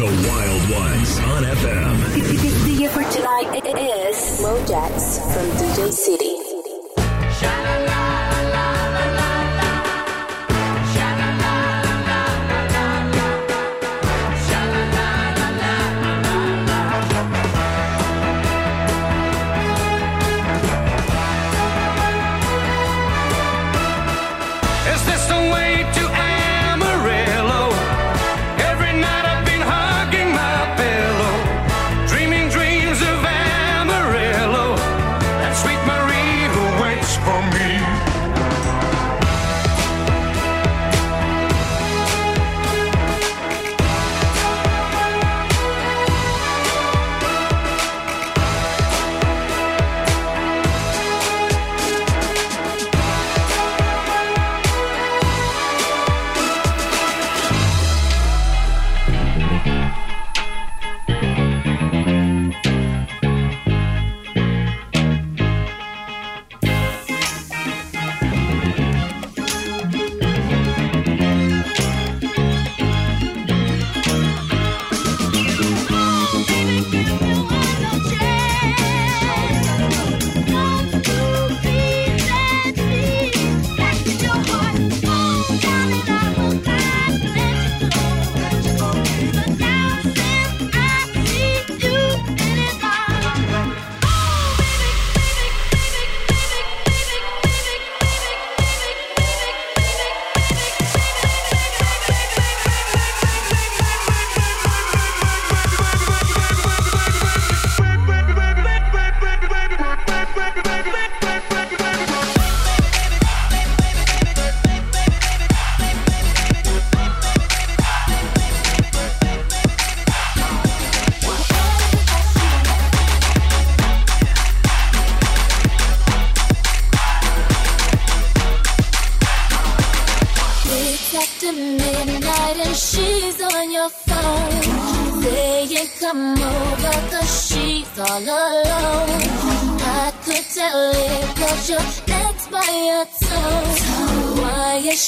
The Wild Ones on FM. DJ for tonight is Mojaxx from DJ City.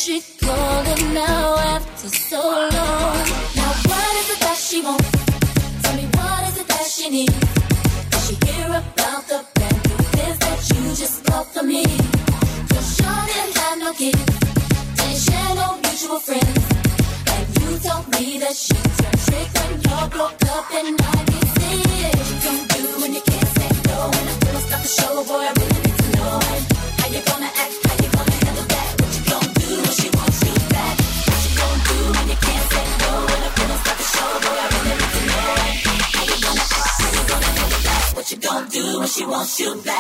she call now after so Ciudad.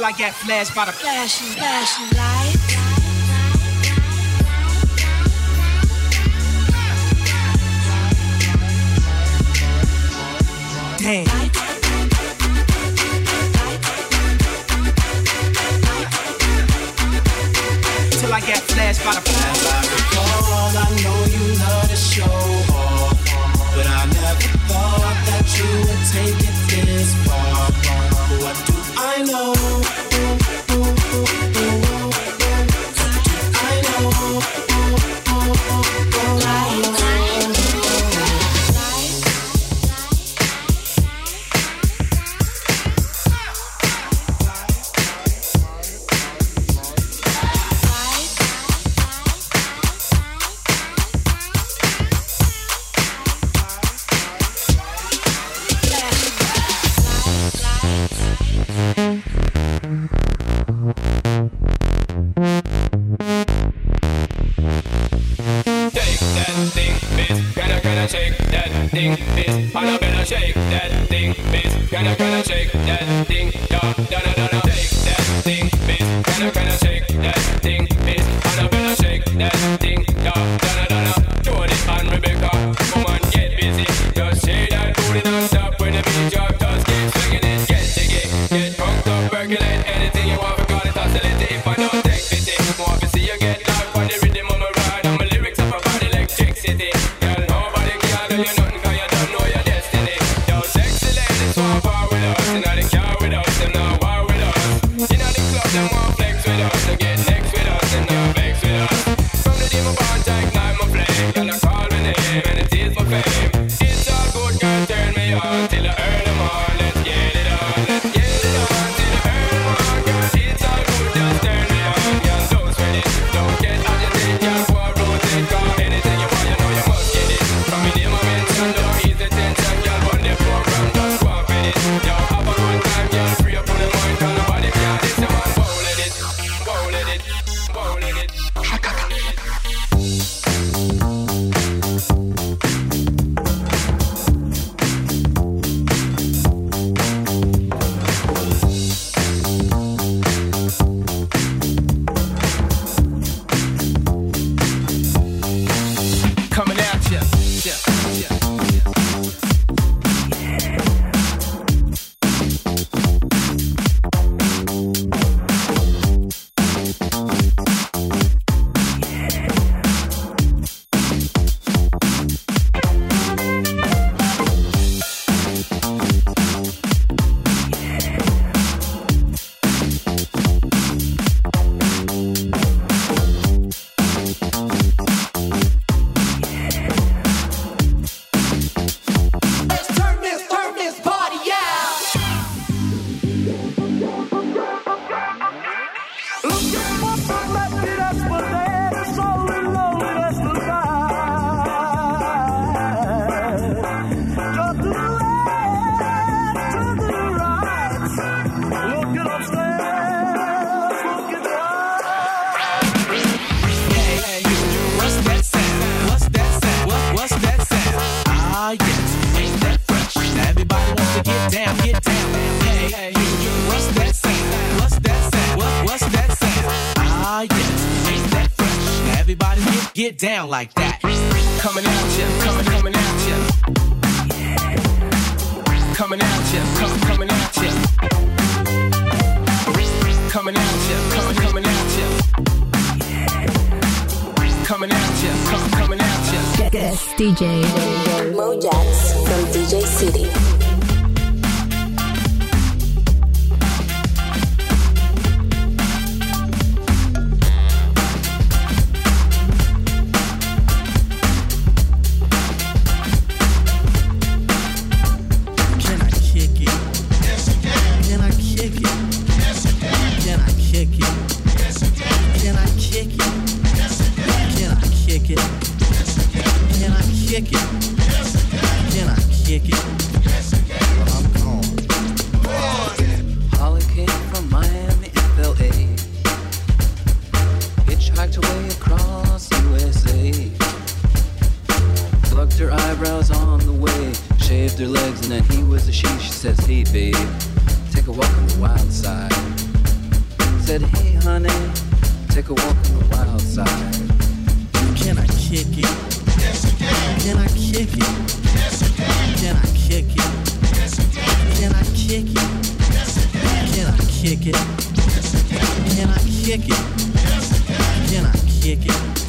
till I get flashed by the flashing, flashing light. Damn. Till I get flashed by the flash. I I know you love to show off, but I never thought that you would take it this far. What know. You turn me on. Down like that. Coming at ya, coming, coming at ya. Coming at ya, coming, coming at ya. Coming at ya, coming, coming at ya. Coming at ya, coming, coming at ya. Guest DJ. Mojaxx from DJ City. And he was a she. She says, hey, babe, take a walk on the wild side. Said, hey, honey, take a walk on the wild side. Can I kick it? Yes, you can. Can I kick it? Yes, you can. Can I kick it? Yes, can. Can I kick it? Yes, can. Can I kick it? Yes, can. I kick it? Can. Can I kick it?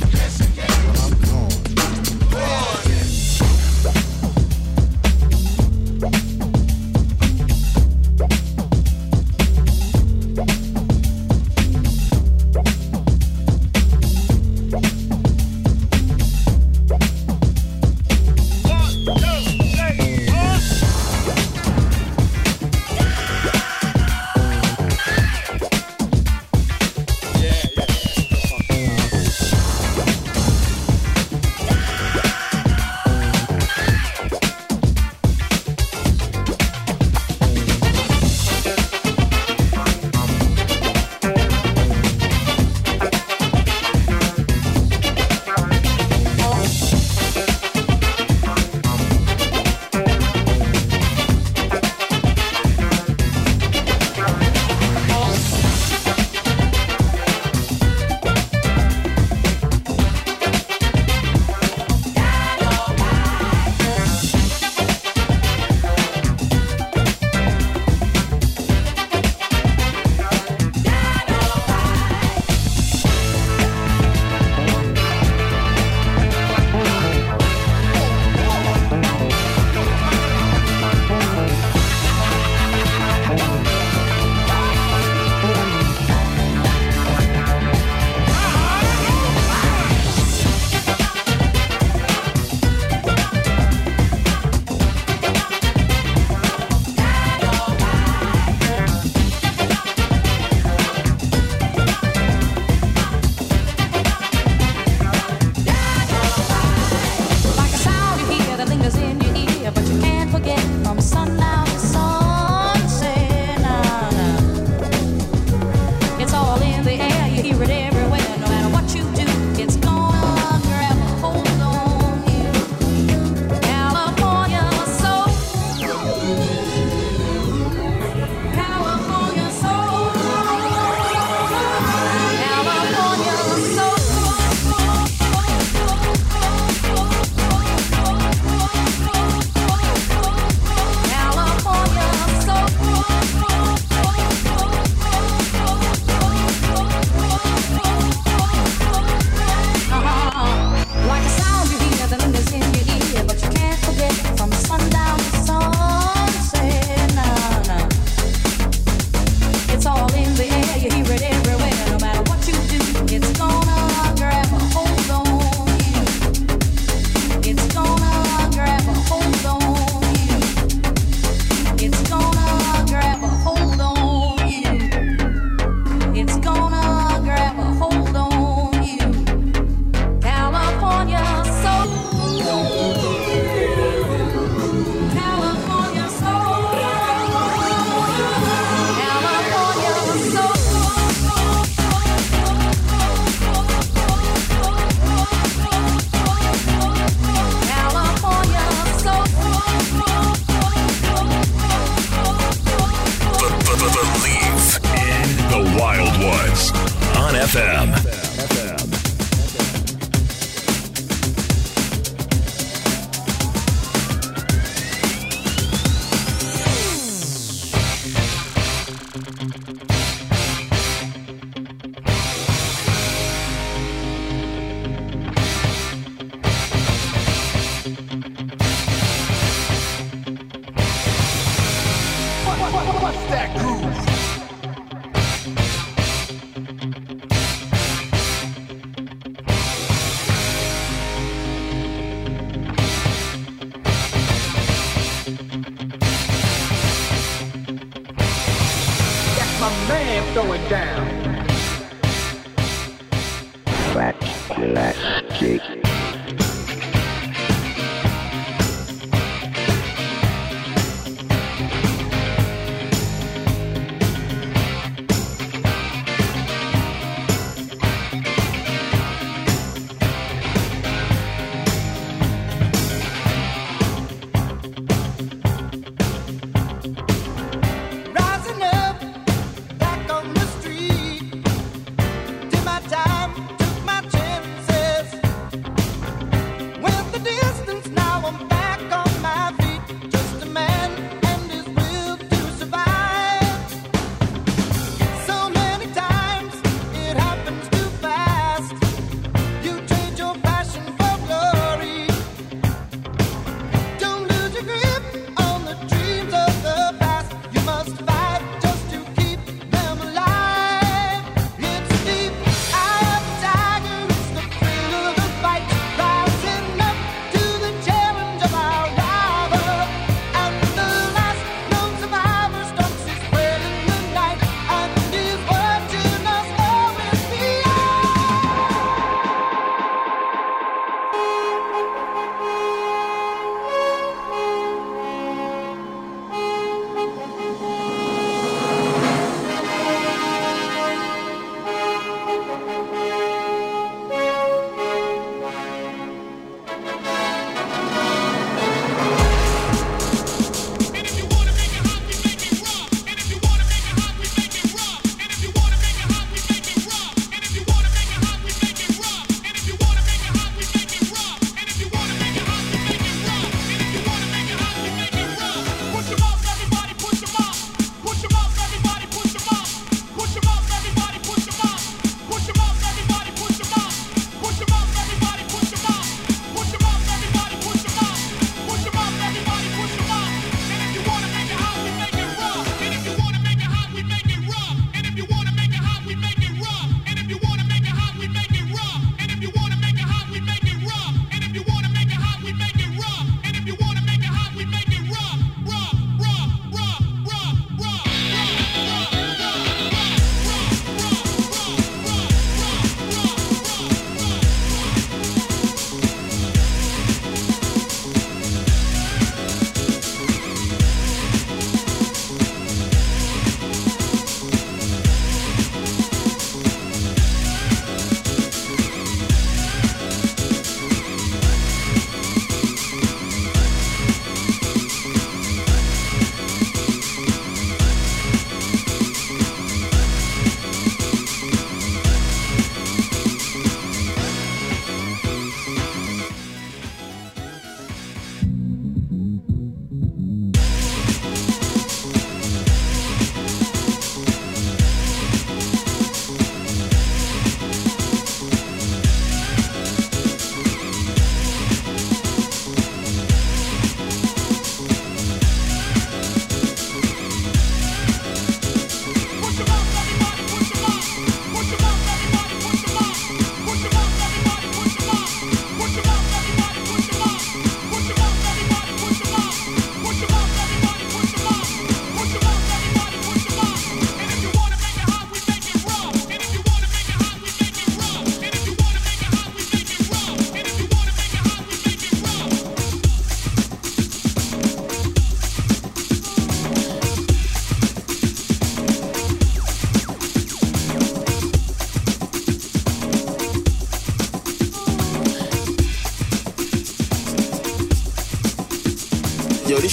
Fat plastic.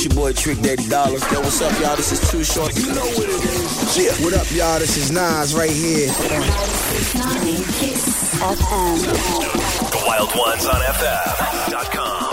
your boy Trick Daddy Dollars. Yo, what's up, y'all? This is Too Short. You know what it is. Yeah. What up, y'all? This is Nas right here. The Wild Ones on FM.com.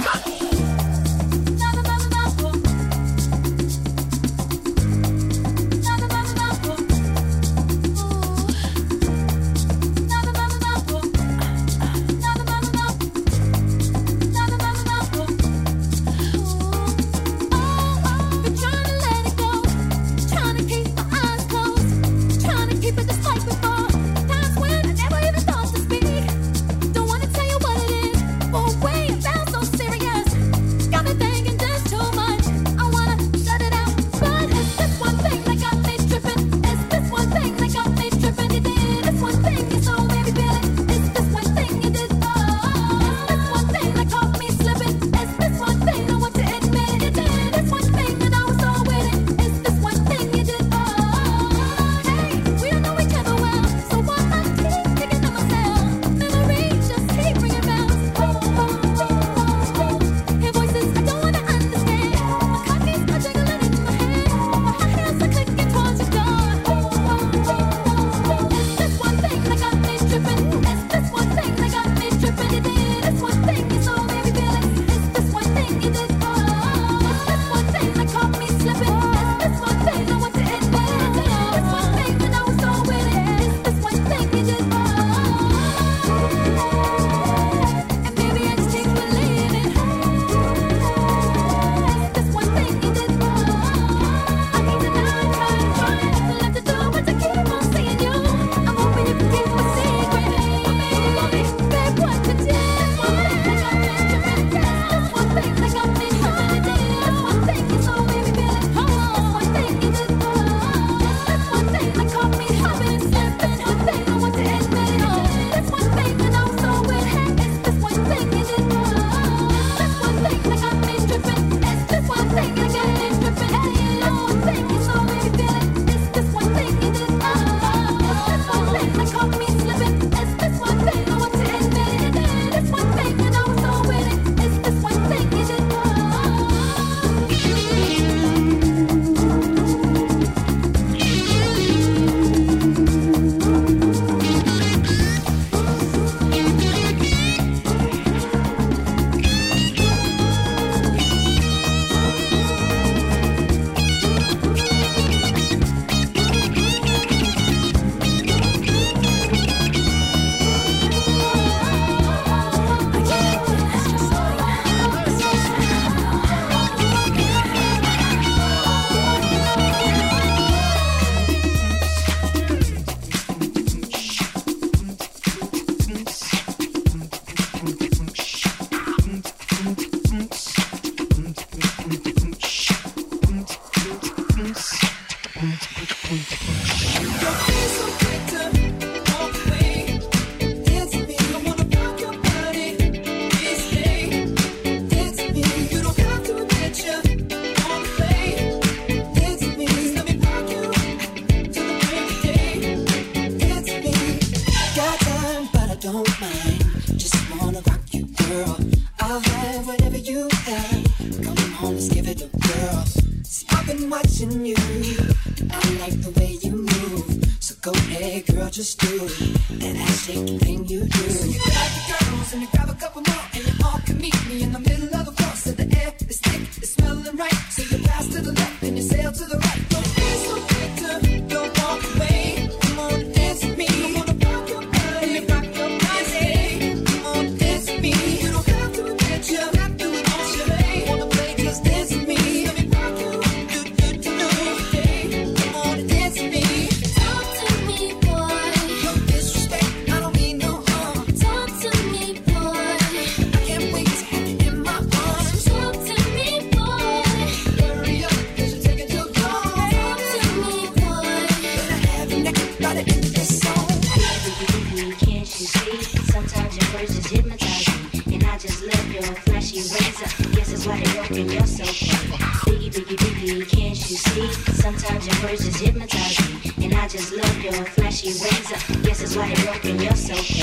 Sometimes your words just hypnotize me. And I just love your flashy ways. Guess that's why they're broken, you're so gay.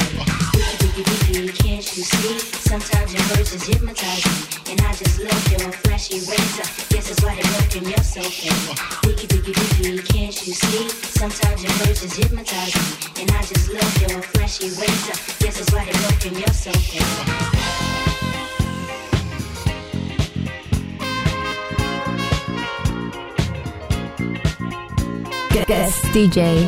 Biggie, biggie, biggie, can't you see? Sometimes your words just hypnotize me. And I just love your flashy ways. Guess that's why they're broken, you're so gay. Biggie, biggie, biggie, can't you see? Sometimes your words just hypnotize me. And I just love your flashy ways. Guess that's why they're broken, you're so gay. Guest DJ.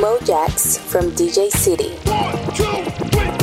Mojaxx from DJ City. Biggie,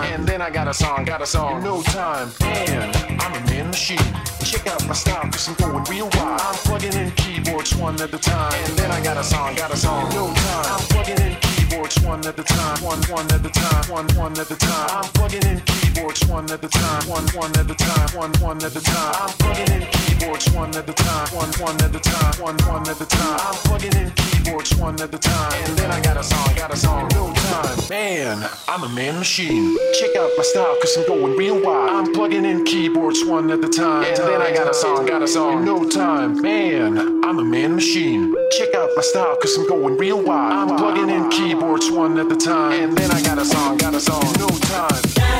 time. And then I got a song, got a song in no time. Man, I'm a man machine. Check out my style, cause I'm going real wild. I'm plugging in keyboards one at a time. And then I got a song, got a song in no time. I'm plugging in keyboards one at a time. One, one at a time. One, one at a time. I'm plugging in keyboards one at a time. One, one at a time. One, one at a time. I'm plugging in keyboards one at a time. One, one at a time. One, one at a time. I'm plugging in keyboards one at a time. And then I got a song, got a song, no time. Man, I'm a man machine. Check out my style, cause I'm going real wild. I'm plugging in keyboards one at a time. And then I got a song, got a song, in no time. Man, I'm a man machine. Check out my style, cause I'm going real wild. I'm plugging in keyboards one at a time. And then I got a song, got a song, no time.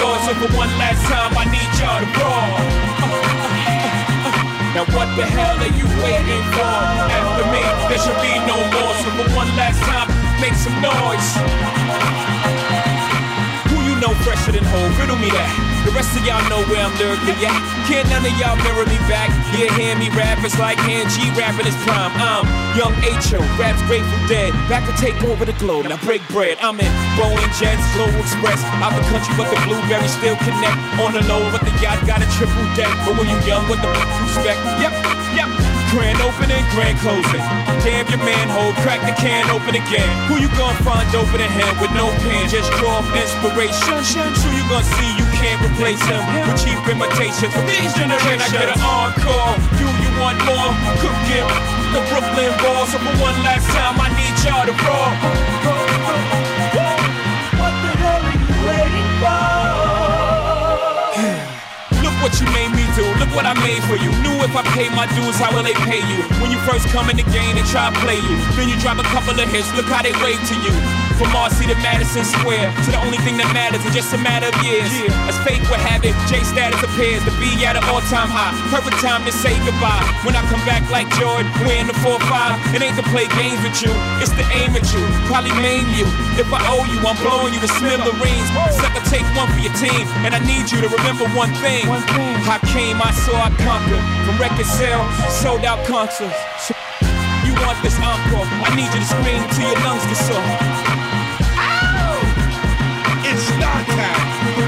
Boys. So for one last time, I need y'all to roar. Now what the hell are you waiting for? After me, there should be no more. So for one last time, make some noise. Who you know fresher than whole? Riddle me that. The rest of y'all know where I'm lurking at. Can't none of y'all mirror me back. Yeah, hear me rap, it's like hand rapping his prime. I'm young H.O., raps Grateful Dead. Back to take over the globe, now break bread. I'm in Boeing Jets, Global Express. Out the country, but the blueberries still connect. On the low, but the yacht got a triple deck. But when you young, what the f you expect? Yep. Grand opening, grand closing. Damn your manhole, crack the can open again. Who you gonna find open a hand with no pen? Just draw off inspiration. Who you gonna see you can't replace him with cheap imitations from these generations? Can I get an encore? Do you want more? Cook him the Brooklyn balls. So for one last time, I need y'all to roll. What the hell are you waiting for? Look what you made me do. Look what I made for you. If I pay my dues, how will they pay you? When you first come in the game, they try to play you. Then you drop a couple of hits. Look how they wave to you. From Marcy to Madison Square, to the only thing that matters is just a matter of years. As fate would have it, J status appears to be at an all-time high. Perfect time to say goodbye. When I come back like Jordan, wearing the 4-5, it ain't to play games with you, it's to aim at you, probably maim you. If I owe you, I'm blowing you to smithereens. Sucker, take one for your team, and I need you to remember one thing. I came, I saw, I conquered. From record sale, sold out concerts. You want this encore? I need you to scream till your lungs get sore. Star.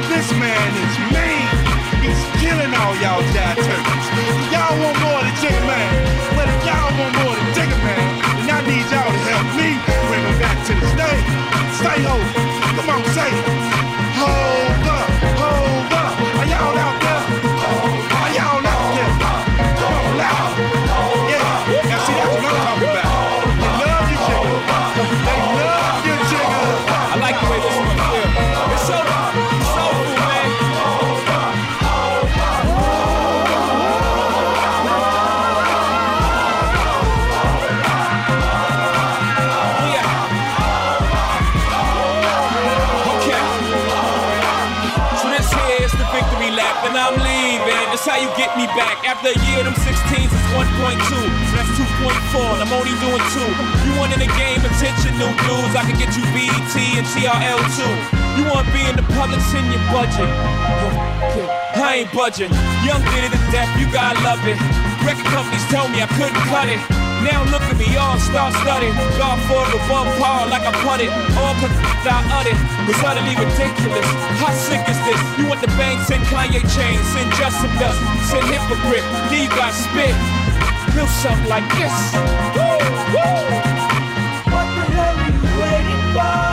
This man is mean. He's killing all y'all jive turkeys. Y'all want more than Jigga Man. But if y'all want more than Jigga Man, then I need y'all to help me bring him back to the stage. Stay hold. Get me back. After a year, them 16s is 1.2. So that's 2.4, and I'm only doing two. You want in the game, attention, new dudes. I can get you BET and TRL too. You want be in the public, send your budget. I ain't budging. Young did it to death, you gotta love it. Record companies told me I couldn't cut it. Now look at me, all star studded. God for the one par like put it. All cause I uttered was utterly ridiculous. How sick is this? You want the bang, send Kanye chains, send Justin Dust, send Hypocrite. Then you got spit. Feel something like this. Woo, woo. What the hell are you waiting for?